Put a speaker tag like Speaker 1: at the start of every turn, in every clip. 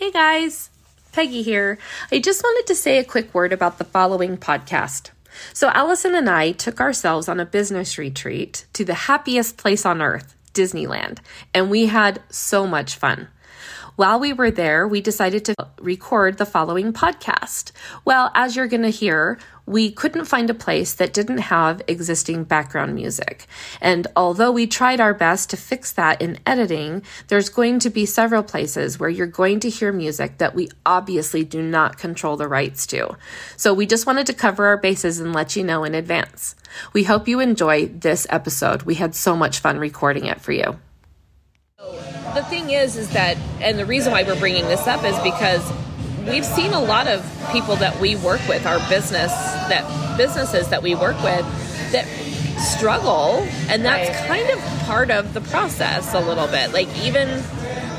Speaker 1: Hey guys, Peggy here. I just wanted to say a quick word about the following podcast. So, Allison and I took ourselves on a business retreat to the happiest place on earth, Disneyland, and we had so much fun. While we were there, we decided to record the following podcast. Well, as you're going to hear, we couldn't find a place that didn't have existing background music. And although we tried our best to fix that in editing, there's going to be several places where you're going to hear music that we obviously do not control the rights to. So we just wanted to cover our bases and let you know in advance. We hope you enjoy this episode. We had so much fun recording it for you
Speaker 2: the thing is, is that, and the reason why we're bringing this up is because we've seen a lot of people that we work with, our business, that businesses that we work with, that struggle, and that's right. kind of part of the process a little bit. Like even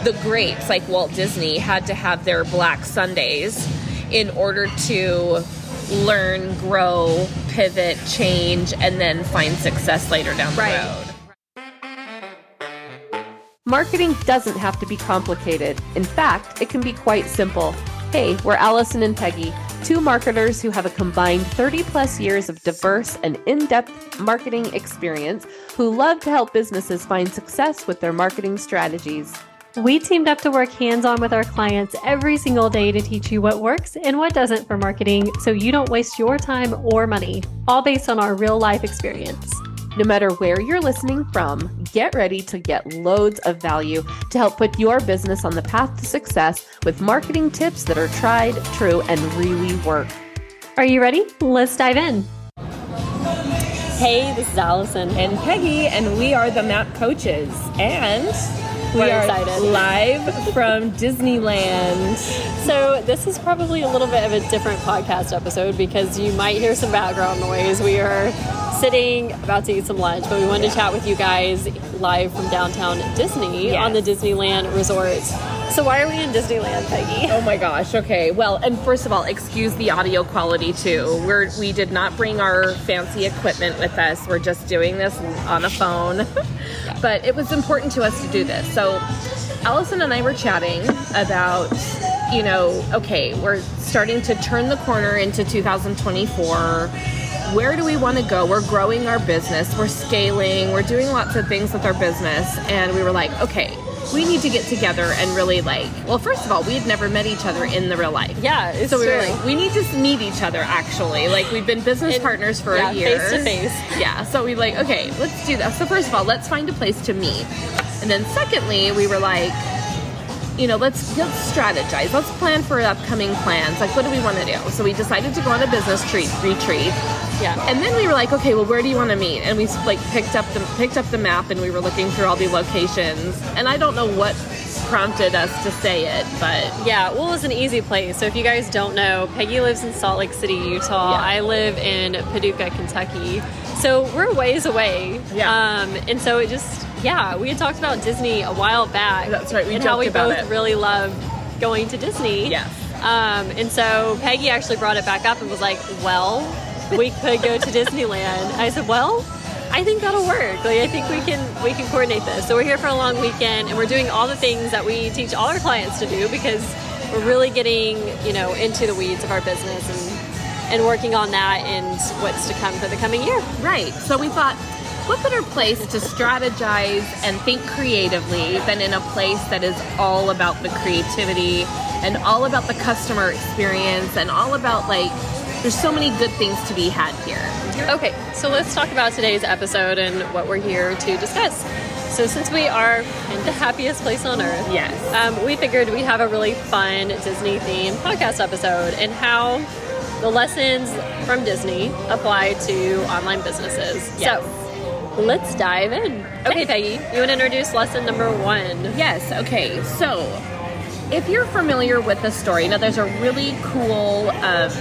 Speaker 2: the greats, like Walt Disney, had to have their Black Sundays in order to learn, grow, pivot, change, and then find success later down the right. road.
Speaker 1: Marketing doesn't have to be complicated. In fact, it can be quite simple. Hey, we're Allison and Peggy, two marketers who have a combined 30 plus years of diverse and in depth marketing experience who love to help businesses find success with their marketing strategies.
Speaker 3: We teamed up to work hands on with our clients every single day to teach you what works and what doesn't for marketing so you don't waste your time or money, all based on our real life experience.
Speaker 1: No matter where you're listening from, get ready to get loads of value to help put your business on the path to success with marketing tips that are tried, true, and really work.
Speaker 3: Are you ready? Let's dive in.
Speaker 2: Hey, this is Allison
Speaker 1: and Peggy, and we are the Map Coaches. And we
Speaker 3: We're
Speaker 1: are
Speaker 3: excited.
Speaker 1: live from Disneyland.
Speaker 3: So, this is probably a little bit of a different podcast episode because you might hear some background noise. We are sitting about to eat some lunch, but we wanted to chat with you guys live from downtown Disney yes. on the Disneyland Resort. So why are we in Disneyland, Peggy?
Speaker 2: Oh my gosh. Okay. Well, and first of all, excuse the audio quality too. We're we did not bring our fancy equipment with us. We're just doing this on a phone. but it was important to us to do this. So Allison and I were chatting about, you know, okay, we're starting to turn the corner into 2024 where do we want to go? We're growing our business, we're scaling, we're doing lots of things with our business. And we were like, okay, we need to get together and really like well first of all we had never met each other in the real life
Speaker 3: yeah
Speaker 2: so we
Speaker 3: true.
Speaker 2: were like we need to meet each other actually like we've been business in, partners for
Speaker 3: yeah,
Speaker 2: a year
Speaker 3: face to face
Speaker 2: yeah so we like okay let's do that so first of all let's find a place to meet and then secondly we were like you know, let's let's strategize. Let's plan for upcoming plans. Like, what do we want to do? So we decided to go on a business treat, retreat.
Speaker 3: Yeah.
Speaker 2: And then we were like, okay, well, where do you want to meet? And we like picked up the picked up the map and we were looking through all the locations. And I don't know what prompted us to say it, but
Speaker 3: yeah, well, it's an easy place. So if you guys don't know, Peggy lives in Salt Lake City, Utah. Yeah. I live in Paducah, Kentucky. So we're ways away.
Speaker 2: Yeah.
Speaker 3: Um, and so it just yeah, we had talked about Disney a while back.
Speaker 2: That's right.
Speaker 3: We talked about it. and how we both
Speaker 2: it.
Speaker 3: really love going to Disney.
Speaker 2: Yes.
Speaker 3: Um, and so Peggy actually brought it back up and was like, "Well, we could go to Disneyland." I said, "Well." I think that'll work. Like I think we can we can coordinate this. So we're here for a long weekend and we're doing all the things that we teach all our clients to do because we're really getting, you know, into the weeds of our business and and working on that and what's to come for the coming year.
Speaker 2: Right. So we thought what better place to strategize and think creatively than in a place that is all about the creativity and all about the customer experience and all about like there's so many good things to be had here.
Speaker 3: Okay, so let's talk about today's episode and what we're here to discuss. So, since we are in the happiest place on earth,
Speaker 2: yes,
Speaker 3: um, we figured we'd have a really fun Disney themed podcast episode and how the lessons from Disney apply to online businesses.
Speaker 2: Yes.
Speaker 3: So, Let's dive in. Okay, Peggy, you want to introduce lesson number one?
Speaker 2: Yes, okay. So, if you're familiar with the story, now there's a really cool. Um,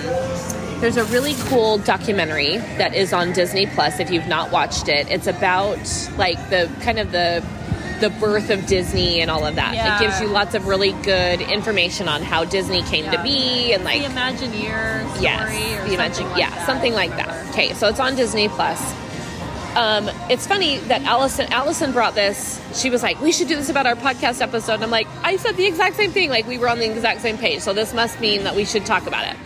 Speaker 2: there's a really cool documentary that is on Disney Plus. If you've not watched it, it's about like the kind of the the birth of Disney and all of that.
Speaker 3: Yeah.
Speaker 2: It gives you lots of really good information on how Disney came
Speaker 3: yeah.
Speaker 2: to be and like
Speaker 3: the Imagineer story
Speaker 2: yes,
Speaker 3: or
Speaker 2: the
Speaker 3: something like
Speaker 2: yeah,
Speaker 3: that.
Speaker 2: something like that. Okay, so it's on Disney Plus um, it's funny that Allison Allison brought this. She was like, "We should do this about our podcast episode." And I'm like, "I said the exact same thing. Like we were on the exact same page. So this must mean that we should talk about it."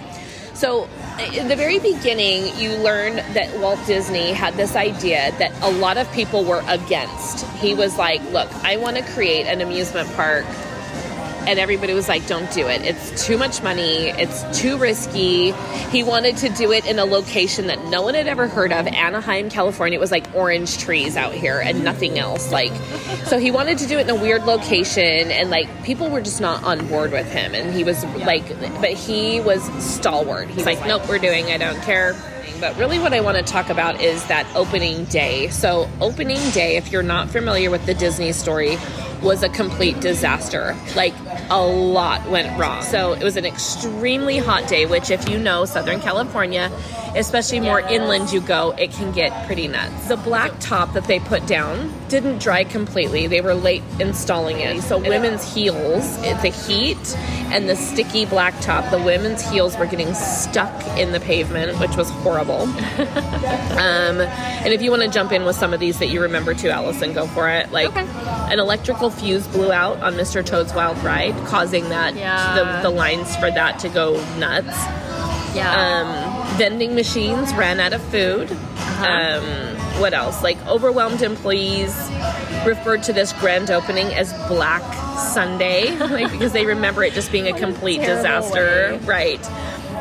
Speaker 2: So, in the very beginning, you learn that Walt Disney had this idea that a lot of people were against. He was like, "Look, I want to create an amusement park and everybody was like, don't do it. It's too much money. It's too risky. He wanted to do it in a location that no one had ever heard of Anaheim, California. It was like orange trees out here and nothing else. Like, so he wanted to do it in a weird location, and like people were just not on board with him. And he was like, but he was stalwart. He's like, nope, we're doing, I don't care. But really, what I want to talk about is that opening day. So, opening day, if you're not familiar with the Disney story, was a complete disaster. Like a lot went wrong. So it was an extremely hot day, which, if you know Southern California, especially more inland you go, it can get pretty nuts. The black top that they put down didn't dry completely. They were late installing it. So women's heels, the heat and the sticky black top, the women's heels were getting stuck in the pavement, which was horrible. um, and if you want to jump in with some of these that you remember too, Allison, go for it. Like okay. an electrical fuse blew out on Mr. Toad's Wild Ride, causing that yeah. the, the lines for that to go nuts. Yeah. Um, vending machines ran out of food. Uh-huh. Um, what else? Like overwhelmed employees referred to this grand opening as Black Sunday, like because they remember it just being a complete a disaster, way. right?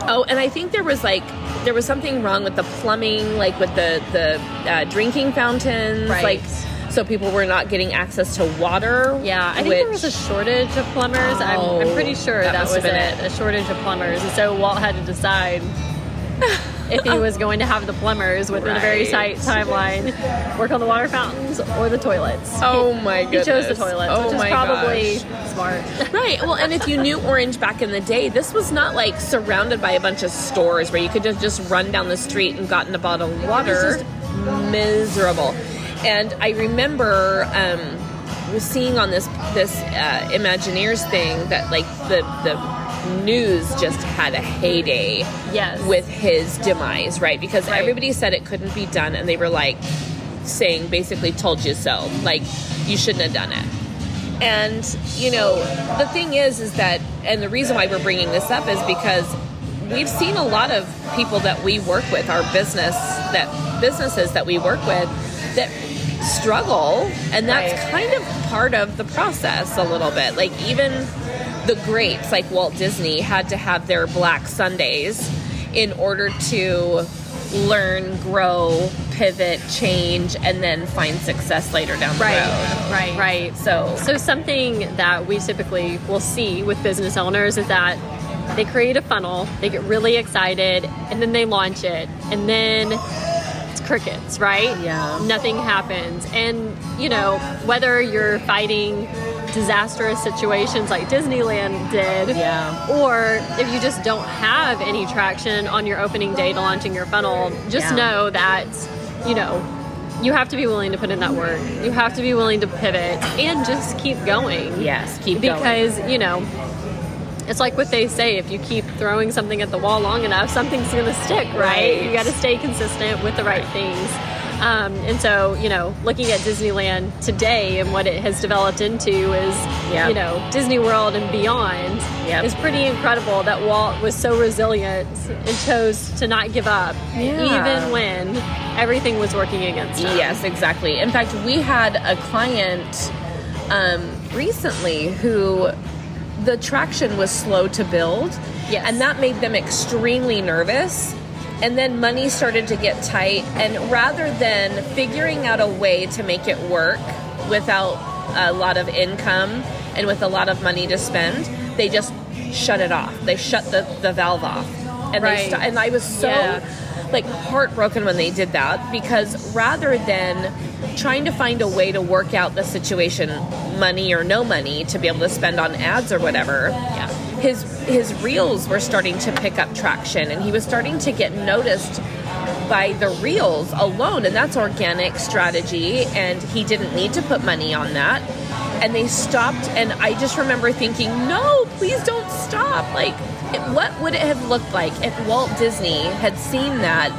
Speaker 2: Oh, and I think there was like there was something wrong with the plumbing, like with the the uh, drinking fountains, right. like so people were not getting access to water.
Speaker 3: Yeah, I think which, there was a shortage of plumbers. Oh, I'm, I'm, pretty sure that, that was it, it, a shortage of plumbers, and so Walt had to decide if he was going to have the plumbers within right. a very tight timeline work on the water fountains or the toilets.
Speaker 2: Oh my goodness.
Speaker 3: He chose the toilets, oh which is probably gosh. smart.
Speaker 2: right. Well, and if you knew Orange back in the day, this was not like surrounded by a bunch of stores where you could just, just run down the street and gotten a bottle of water. miserable. And I remember um, was seeing on this this uh, Imagineers thing that like the the news just had a heyday
Speaker 3: yes.
Speaker 2: with his demise, right? Because right. everybody said it couldn't be done, and they were like saying, basically, told you so. Like, you shouldn't have done it. And, you know, the thing is, is that, and the reason why we're bringing this up is because we've seen a lot of people that we work with, our business, that businesses that we work with, that struggle and that's right. kind of part of the process a little bit like even the greats like Walt Disney had to have their Black Sundays in order to learn, grow, pivot, change, and then find success later down the
Speaker 3: right,
Speaker 2: road.
Speaker 3: Right, right.
Speaker 2: So,
Speaker 3: so something that we typically will see with business owners is that they create a funnel, they get really excited, and then they launch it, and then it's crickets, right?
Speaker 2: Yeah.
Speaker 3: Nothing happens, and you know whether you're fighting disastrous situations like Disneyland did.
Speaker 2: Yeah.
Speaker 3: Or if you just don't have any traction on your opening day to launching your funnel, just yeah. know that, you know, you have to be willing to put in that work. You have to be willing to pivot and just keep going.
Speaker 2: Yes, keep
Speaker 3: because,
Speaker 2: going.
Speaker 3: you know, it's like what they say if you keep throwing something at the wall long enough, something's going to stick, right? right? You got to stay consistent with the right things. Um, and so, you know, looking at Disneyland today and what it has developed into is, yep. you know, Disney World and beyond yep. is pretty incredible that Walt was so resilient and chose to not give up, yeah. even when everything was working against him.
Speaker 2: Yes, exactly. In fact, we had a client um, recently who the traction was slow to build.
Speaker 3: Yes.
Speaker 2: And that made them extremely nervous and then money started to get tight. And rather than figuring out a way to make it work without a lot of income and with a lot of money to spend, they just shut it off. They shut the, the valve off. And
Speaker 3: right.
Speaker 2: they st- and I was so yeah. like heartbroken when they did that because rather than trying to find a way to work out the situation, money or no money, to be able to spend on ads or whatever,
Speaker 3: yeah
Speaker 2: his his reels were starting to pick up traction and he was starting to get noticed by the reels alone and that's organic strategy and he didn't need to put money on that and they stopped and i just remember thinking no please don't stop like what would it have looked like if walt disney had seen that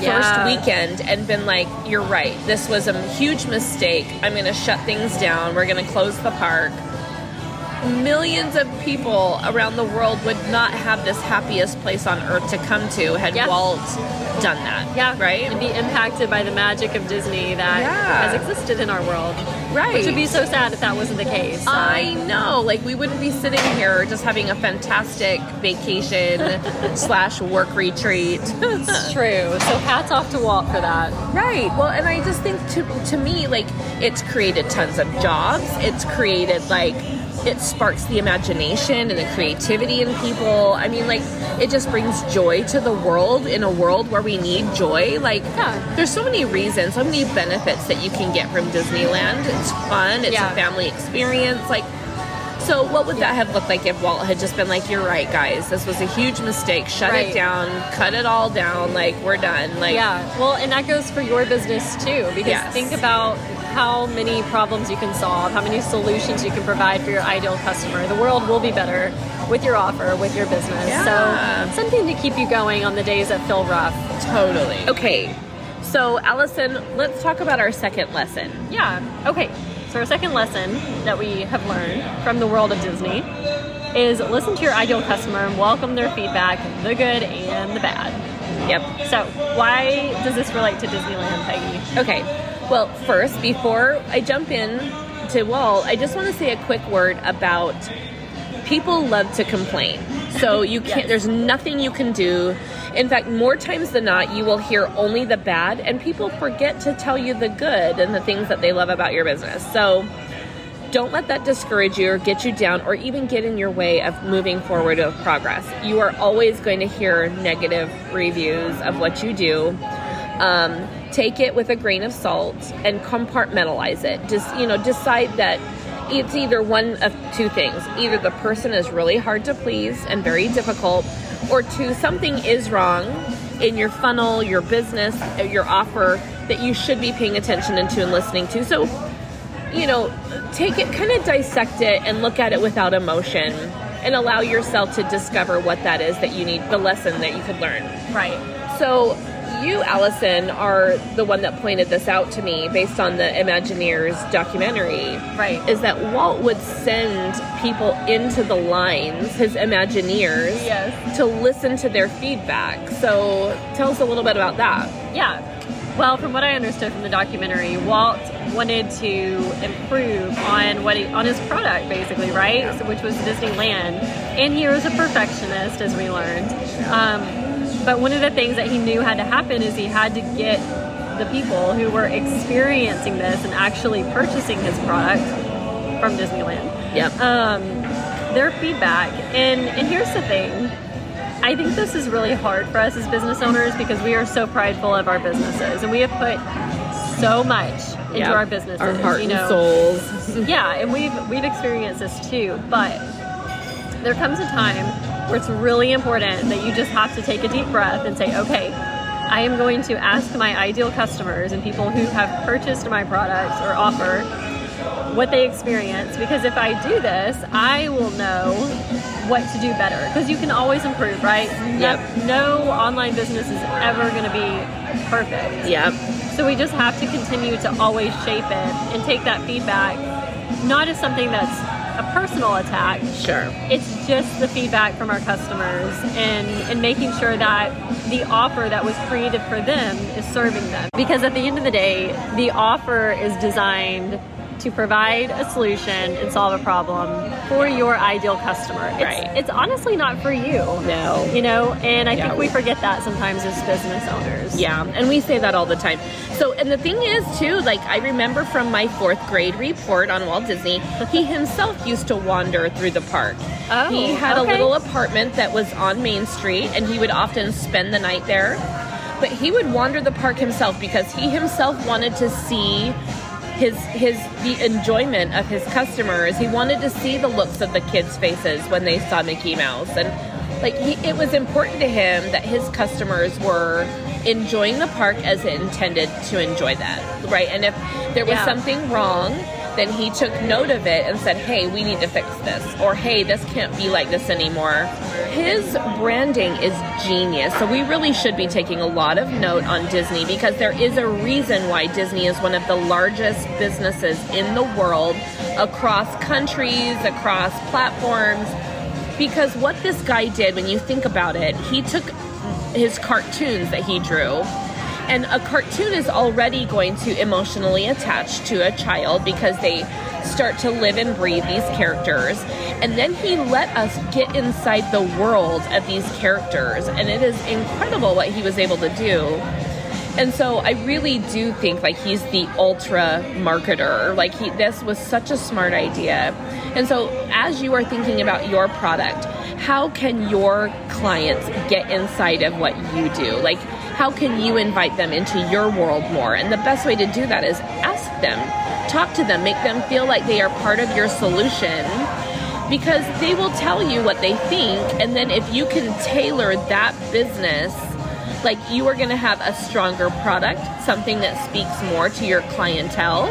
Speaker 2: first weekend and been like, "You're right. This was a huge mistake. I'm going to shut things down. We're going to close the park." Millions of people around the world would not have this happiest place on earth to come to had
Speaker 3: Yeah.
Speaker 2: Walt done that.
Speaker 3: Yeah,
Speaker 2: right.
Speaker 3: And be impacted by the magic of Disney that
Speaker 2: Yeah.
Speaker 3: has existed in our world.
Speaker 2: Right.
Speaker 3: Which would be so sad if that wasn't the case. So.
Speaker 2: I know. Like we wouldn't be sitting here just having a fantastic vacation slash work retreat.
Speaker 3: It's true. So hats off to Walt for that.
Speaker 2: Right. Well, and I just think to to me, like it's created tons of jobs. It's created like it sparks the imagination and the creativity in people. I mean, like it just brings joy to the world in a world where we need joy. Like
Speaker 3: Yeah.
Speaker 2: there's so many reasons, so many benefits that you can get from Disneyland. It's fun. It's
Speaker 3: Yeah.
Speaker 2: a family experience. Like. So, what would that have looked like if Walt had just been like, "You're right, guys. This was a huge mistake. Shut
Speaker 3: Right.
Speaker 2: it down. Cut it all down. Like, we're done." Like,
Speaker 3: Yeah. Well, and that goes for your business too, because
Speaker 2: Yes.
Speaker 3: think about how many problems you can solve, how many solutions you can provide for your ideal customer. The world will be better with your offer, with your business.
Speaker 2: Yeah.
Speaker 3: So, something to keep you going on the days that feel rough.
Speaker 2: Totally. Okay. So, Allison, let's talk about our second lesson.
Speaker 3: Yeah. Okay. So our second lesson that we have learned from the world of Disney is listen to your ideal customer and welcome their feedback, the good and the bad.
Speaker 2: Yep.
Speaker 3: So why does this relate to Disneyland, Peggy?
Speaker 2: Okay. Well, first, before I jump in to Walt, I just want to say a quick word about people love to complain. So you can't
Speaker 3: Yes.
Speaker 2: there's nothing you can do. In fact, more times than not, you will hear only the bad and people forget to tell you the good and the things that they love about your business. So don't let that discourage you or get you down or even get in your way of moving forward of progress. You are always going to hear negative reviews of what you do. Um, take it with a grain of salt and compartmentalize it. Just you know, decide that it's either one of two things: either the person is really hard to please and very difficult, or two, something is wrong in your funnel, your business, your offer that you should be paying attention into and listening to. So you know, take it, kind of dissect it and look at it without emotion and allow yourself to discover what that is that you need, the lesson that you could learn.
Speaker 3: Right.
Speaker 2: So, you, Allison, are the one that pointed this out to me based on the Imagineers documentary.
Speaker 3: Right.
Speaker 2: Is that Walt would send people into the lines, his Imagineers,
Speaker 3: Yes.
Speaker 2: to listen to their feedback. So, tell us a little bit about that.
Speaker 3: Yeah. Well, from what I understood from the documentary, Walt wanted to improve on what he, on his product, basically, right? So, which was Disneyland, and he was a perfectionist, as we learned. Um, but one of the things that he knew had to happen is he had to get the people who were experiencing this and actually purchasing his product from Disneyland
Speaker 2: Yep.
Speaker 3: um, their feedback. And and here's the thing. I think this is really hard for us as business owners because we are so prideful of our businesses and we have put so much into
Speaker 2: Yep.
Speaker 3: our businesses.
Speaker 2: Our heart
Speaker 3: you know.
Speaker 2: and souls.
Speaker 3: Yeah, and we've we've experienced this too. But there comes a time where it's really important that you just have to take a deep breath and say, okay, I am going to ask my ideal customers and people who have purchased my products or offer what they experience because if I do this, I will know what to do better because you can always improve, right? No,
Speaker 2: Yep.
Speaker 3: no online business is ever going to be perfect.
Speaker 2: Yep.
Speaker 3: So we just have to continue to always shape it and take that feedback not as something that's personal attack.
Speaker 2: Sure.
Speaker 3: It's just the feedback from our customers and, and making sure that the offer that was created for them is serving them. Because at the end of the day, the offer is designed to provide a solution and solve a problem for your ideal customer. It's,
Speaker 2: Right.
Speaker 3: it's honestly not for you.
Speaker 2: No.
Speaker 3: You know, and I
Speaker 2: Yeah,
Speaker 3: think we
Speaker 2: we-
Speaker 3: forget that sometimes as business owners.
Speaker 2: Yeah, and we say that all the time. So, and the thing is, too, like I remember from my fourth grade report on Walt Disney, he himself used to wander through the park.
Speaker 3: Oh,
Speaker 2: he had
Speaker 3: okay.
Speaker 2: a little apartment that was on Main Street, and he would often spend the night there. But he would wander the park himself because he himself wanted to see his his the enjoyment of his customers. He wanted to see the looks of the kids' faces when they saw Mickey Mouse, and like he, it was important to him that his customers were enjoying the park as it intended to enjoy that, right? And if there was
Speaker 3: Yeah.
Speaker 2: something wrong, then he took note of it and said, hey, we need to fix this. Or hey, this can't be like this anymore. His branding is genius. So we really should be taking a lot of note on Disney because there is a reason why Disney is one of the largest businesses in the world across countries, across platforms. Because what this guy did, when you think about it, he took his cartoons that he drew and a cartoon is already going to emotionally attach to a child because they start to live and breathe these characters. And then he let us get inside the world of these characters. And it is incredible what he was able to do. And so I really do think like he's the ultra marketer. Like he this was such a smart idea. And so as you are thinking about your product, how can your clients get inside of what you do? Like how can you invite them into your world more? And the best way to do that is ask them, talk to them, make them feel like they are part of your solution because they will tell you what they think. And then if you can tailor that business, like you are going to have a stronger product, something that speaks more to your clientele.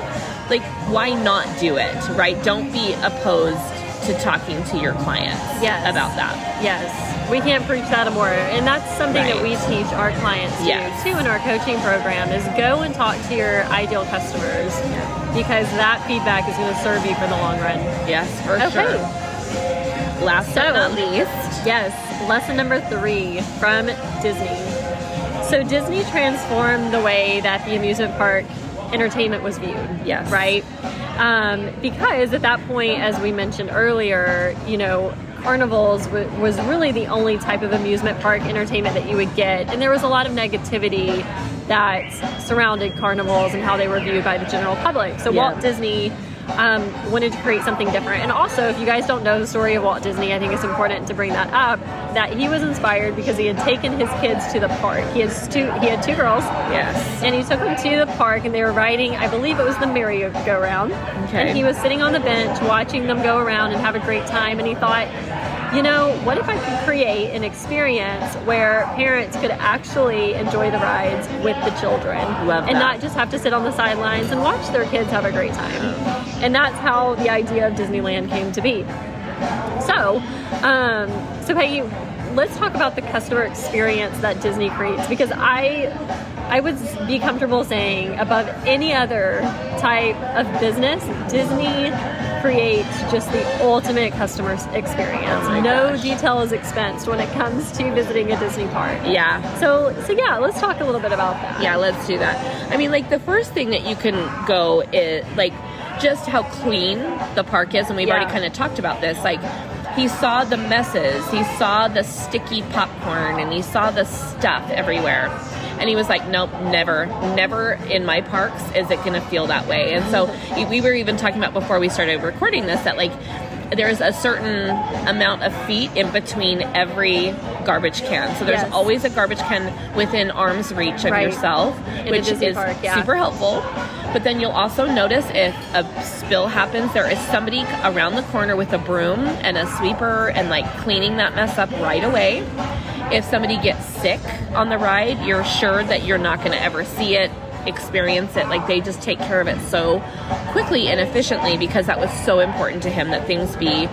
Speaker 2: Like, why not do it, right? Don't be opposed to talking to your clients
Speaker 3: Yes.
Speaker 2: about that.
Speaker 3: Yes. We can't preach that more. And that's something that we teach our clients to
Speaker 2: Yes.
Speaker 3: too in our coaching program is go and talk to your ideal customers because that feedback is going to serve you for the long run.
Speaker 2: Yes, for
Speaker 3: Okay.
Speaker 2: sure. Last
Speaker 3: So-
Speaker 2: but not least,
Speaker 3: Yes, lesson number three from Disney. So Disney transformed the way that the amusement park entertainment was viewed.
Speaker 2: Yes.
Speaker 3: Right? Um, because at that point, as we mentioned earlier, you know, carnivals w- was really the only type of amusement park entertainment that you would get. And there was a lot of negativity that surrounded carnivals and how they were viewed by the general public. So
Speaker 2: Yeah.
Speaker 3: Walt Disney um, wanted to create something different. And also, if you guys don't know the story of Walt Disney, I think it's important to bring that up. That he was inspired because he had taken his kids to the park. He has two. He had two girls.
Speaker 2: yes.
Speaker 3: And he took them to the park, and they were riding. I believe it was the merry-go-round.
Speaker 2: Okay.
Speaker 3: And he was sitting on the bench watching them go around and have a great time. And he thought, you know, what if I could create an experience where parents could actually enjoy the rides with the children
Speaker 2: Love
Speaker 3: and
Speaker 2: that.
Speaker 3: not just have to sit on the sidelines and watch their kids have a great time. And that's how the idea of Disneyland came to be. So, um, so Peggy, let's talk about the customer experience that Disney creates because I, I would be comfortable saying above any other type of business, Disney creates just the ultimate customer experience.
Speaker 2: Oh
Speaker 3: no
Speaker 2: gosh.
Speaker 3: detail is expensed when it comes to visiting a Disney park.
Speaker 2: Yeah.
Speaker 3: So, so yeah, let's talk a little bit about that.
Speaker 2: Yeah, let's do that. I mean, like the first thing that you can go is like just how clean the park is, and we've
Speaker 3: Yeah.
Speaker 2: already kind of talked about this. Like he saw the messes, he saw the sticky popcorn, and he saw the stuff everywhere. And he was like, nope, never, never in my parks is it going to feel that way. And so we were even talking about before we started recording this that like there's a certain amount of feet in between every garbage can. So there's
Speaker 3: Yes.
Speaker 2: always a garbage can within arm's reach of
Speaker 3: Right.
Speaker 2: yourself,
Speaker 3: a
Speaker 2: which is
Speaker 3: park, yeah.
Speaker 2: super helpful. But then you'll also notice if a spill happens, there is somebody around the corner with a broom and a sweeper and like cleaning that mess up right away. If somebody gets sick on the ride, you're sure that you're not going to ever see it, experience it. Like they just take care of it so quickly and efficiently because that was so important to him that things be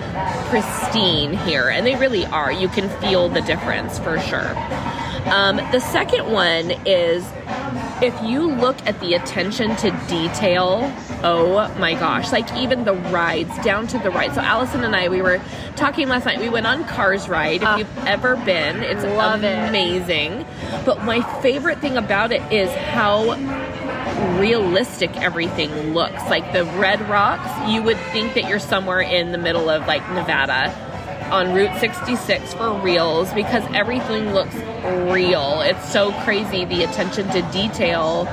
Speaker 2: pristine here. And they really are. You can feel the difference for sure. Um, the second one is if you look at the attention to detail, oh my gosh, like even the rides, down to the ride. So Allison and I, we were talking last night. We went on Cars Ride. If
Speaker 3: Ah.
Speaker 2: you've ever been, it's
Speaker 3: Love it.
Speaker 2: amazing. But my favorite thing about it is how realistic everything looks. Like the red rocks, you would think that you're somewhere in the middle of like Nevada on Route 66 for reals because everything looks real. It's so crazy the attention to detail.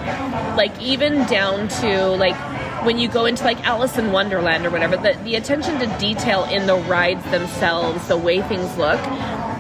Speaker 2: Like even down to like when you go into like Alice in Wonderland or whatever, the, the attention to detail in the rides themselves, the way things look,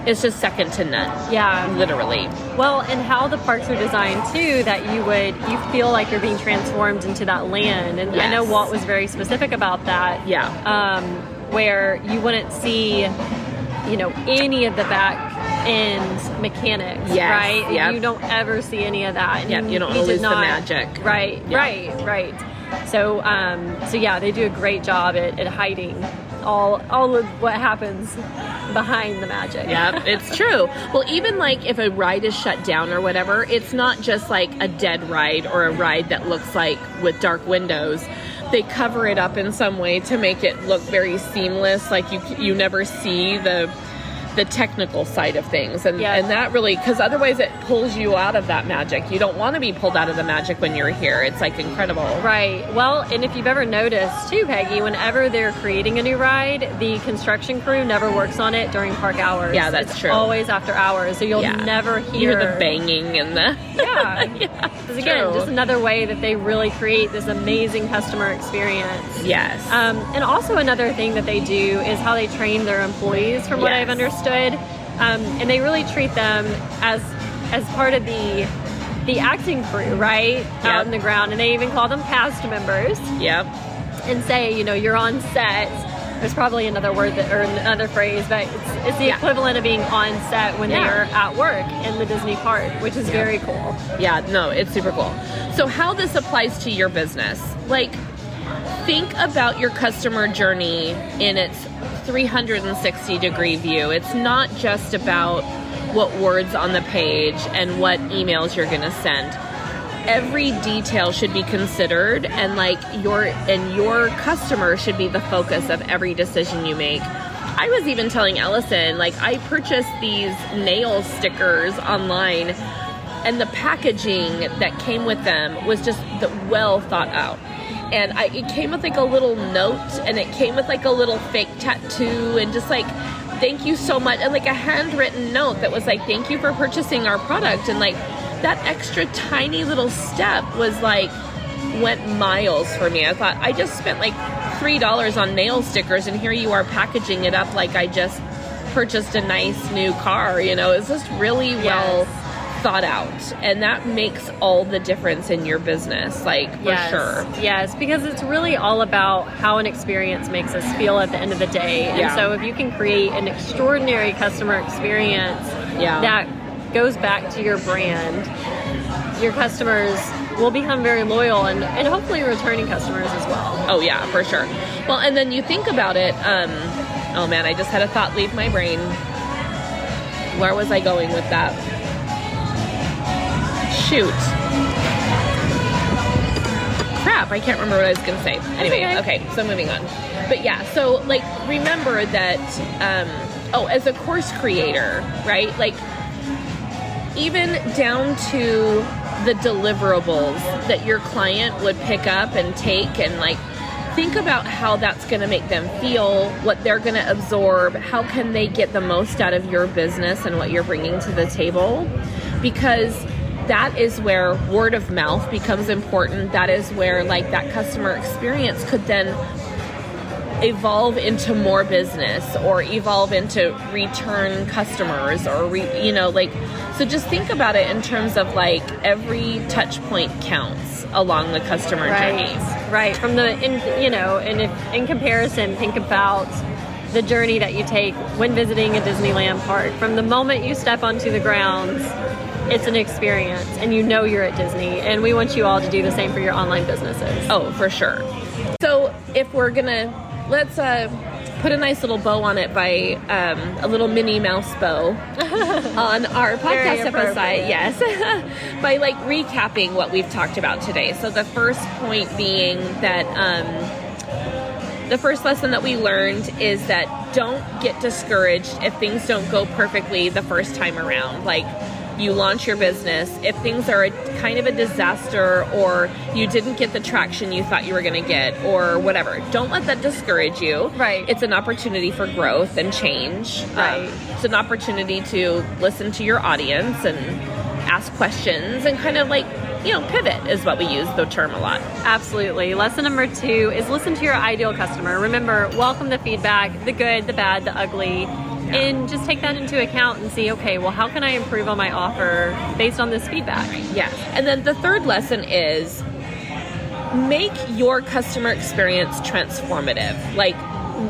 Speaker 2: is just second to none.
Speaker 3: Yeah.
Speaker 2: Literally.
Speaker 3: Well, and how the parks are designed too, that you would you feel like you're being transformed into that land. And I know Walt was very specific about that.
Speaker 2: Yeah.
Speaker 3: Um, where you wouldn't see, you know, any of the back end mechanics,
Speaker 2: Yes,
Speaker 3: right?
Speaker 2: yep.
Speaker 3: You don't ever see any of that.
Speaker 2: Yep, you don't
Speaker 3: he
Speaker 2: wanna
Speaker 3: did
Speaker 2: lose the
Speaker 3: not-
Speaker 2: magic.
Speaker 3: Right,
Speaker 2: Yeah.
Speaker 3: right, right. So, um, so yeah, they do a great job at, at hiding all all of what happens behind the magic.
Speaker 2: Yep, it's true. Well, even like if a ride is shut down or whatever, it's not just like a dead ride or a ride that looks like with dark windows. They cover it up in some way to make it look very seamless, like you you never see the the technical side of things and
Speaker 3: Yes.
Speaker 2: and that really because otherwise it pulls you out of that magic you don't want to be pulled out of the magic when you're here it's like incredible
Speaker 3: Right. Well, and if you've ever noticed too, Peggy, whenever they're creating a new ride, the construction crew never works on it during park hours.
Speaker 2: Yeah, that's
Speaker 3: It's
Speaker 2: true.
Speaker 3: Always after hours, so you'll
Speaker 2: Yeah.
Speaker 3: never
Speaker 2: you
Speaker 3: hear
Speaker 2: hear the banging and the
Speaker 3: Yeah.
Speaker 2: yeah
Speaker 3: Because again,
Speaker 2: true.
Speaker 3: just another way that they really create this amazing customer experience.
Speaker 2: yes
Speaker 3: Um, and also another thing that they do is how they train their employees, from what I've understood, um, and they really treat them as as part of the the acting crew, right,
Speaker 2: Yep.
Speaker 3: out in the ground, and they even call them cast members,
Speaker 2: yep
Speaker 3: and say, you know, you're on set. There's probably another word that, or another phrase, but it's, it's the
Speaker 2: Yeah.
Speaker 3: equivalent of being on set when
Speaker 2: Yeah.
Speaker 3: they're at work in the Disney park, which is very cool.
Speaker 2: Yeah, no, it's super cool. So, how this applies to your business? Like, think about your customer journey in its 360 degree view. It's not just about what words on the page and what emails you're going to send. Every detail should be considered and like your and your customer should be the focus of every decision you make. I was even telling Allison like I purchased these nail stickers online and the packaging that came with them was just well thought out and I, it came with like a little note and it came with like a little fake tattoo and just like thank you so much and like a handwritten note that was like thank you for purchasing our product and like that extra tiny little step was like went miles for me. I thought i just spent like three dollars on nail stickers and here you are packaging it up like i just purchased a nice new car you know? It's just really well thought out and that makes all the difference in your business like for
Speaker 3: yes.
Speaker 2: sure
Speaker 3: Yes, because it's really all about how an experience makes us feel at the end of the day. And
Speaker 2: Yeah.
Speaker 3: so if you can create an extraordinary customer experience
Speaker 2: Yeah.
Speaker 3: that goes back to your brand, your customers will become very loyal and, and hopefully returning customers as well.
Speaker 2: Oh yeah, for sure. Well, and then you think about it. Um, oh man, I just had a thought leave my brain. Where was I going with that? Shoot. Crap, I can't remember what I was to say. Anyway,
Speaker 3: okay.
Speaker 2: okay, so moving on. But yeah, so like remember that. Um, oh, as a course creator, right? Like even down to the deliverables that your client would pick up and take and like think about how that's going to make them feel what they're going to absorb how can they get the most out of your business and what you're bringing to the table because that is where word of mouth becomes important that is where like that customer experience could then evolve into more business or evolve into return customers or re, you know like so just think about it in terms of like every touch point counts along the customer journey
Speaker 3: Right, right. From the, in, you know, and if in comparison, think about the journey that you take when visiting a Disneyland park. From the moment you step onto the grounds, it's an experience, and you know you're at Disney. And we want you all to do the same for your online businesses.
Speaker 2: oh for sure so if we're gonna let's uh put a nice little bow on it by um, a little Minnie Mouse bow on our podcast episode. Yes, by like recapping what we've talked about today. So the first point being that um, the first lesson that we learned is that don't get discouraged if things don't go perfectly the first time around. Like you launch your business, if things are a, kind of a disaster or you didn't get the traction you thought you were going to get or whatever, don't let that discourage you.
Speaker 3: Right.
Speaker 2: It's an opportunity for growth and change.
Speaker 3: Right.
Speaker 2: Um, it's an opportunity to listen to your audience and ask questions and kind of like, you know, pivot is what we use the term a lot.
Speaker 3: Absolutely. Lesson number two is listen to your ideal customer. Remember, welcome the feedback, the good, the bad, the ugly, and just take that into account and see, okay, well, how can I improve on my offer based on this feedback?
Speaker 2: yeah And then the third lesson is make your customer experience transformative. Like,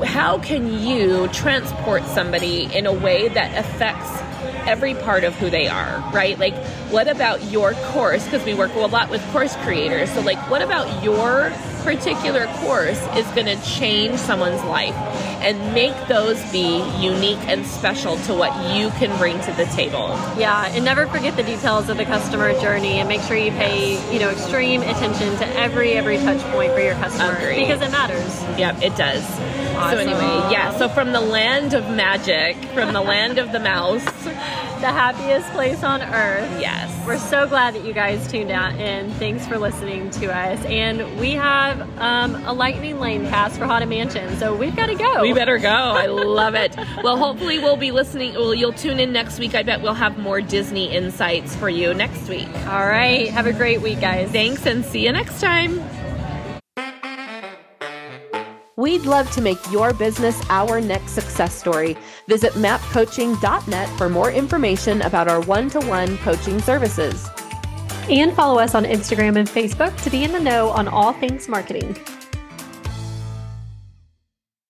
Speaker 2: how can you transport somebody in a way that affects every part of who they are, right? Like, what about your course? Because we work a lot with course creators. So, like, what about your particular course is going to change someone's life and make those be unique and special to what you can bring to the table.
Speaker 3: Yeah, and never forget the details of the customer journey and make sure you pay, you know, extreme attention to every every touch point for your customer
Speaker 2: Agreed.
Speaker 3: because it matters.
Speaker 2: Yep, it does.
Speaker 3: Awesome.
Speaker 2: So anyway, yeah, so from the land of magic, from the land of the mouse.
Speaker 3: The happiest place on earth.
Speaker 2: Yes.
Speaker 3: We're so glad that you guys tuned out and thanks for listening to us. And we have um, a lightning lane pass for Haunted Mansion, so we've got to go.
Speaker 2: We better go. I love it. Well, hopefully we'll be listening. Well, you'll tune in next week. I bet we'll have more Disney insights for you next week.
Speaker 3: All right. Have a great week, guys.
Speaker 2: Thanks and see you next time.
Speaker 1: We'd love to make your business our next success story. Visit mapcoaching.net for more information about our one to one coaching services.
Speaker 3: And follow us on Instagram and Facebook to be in the know on all things marketing.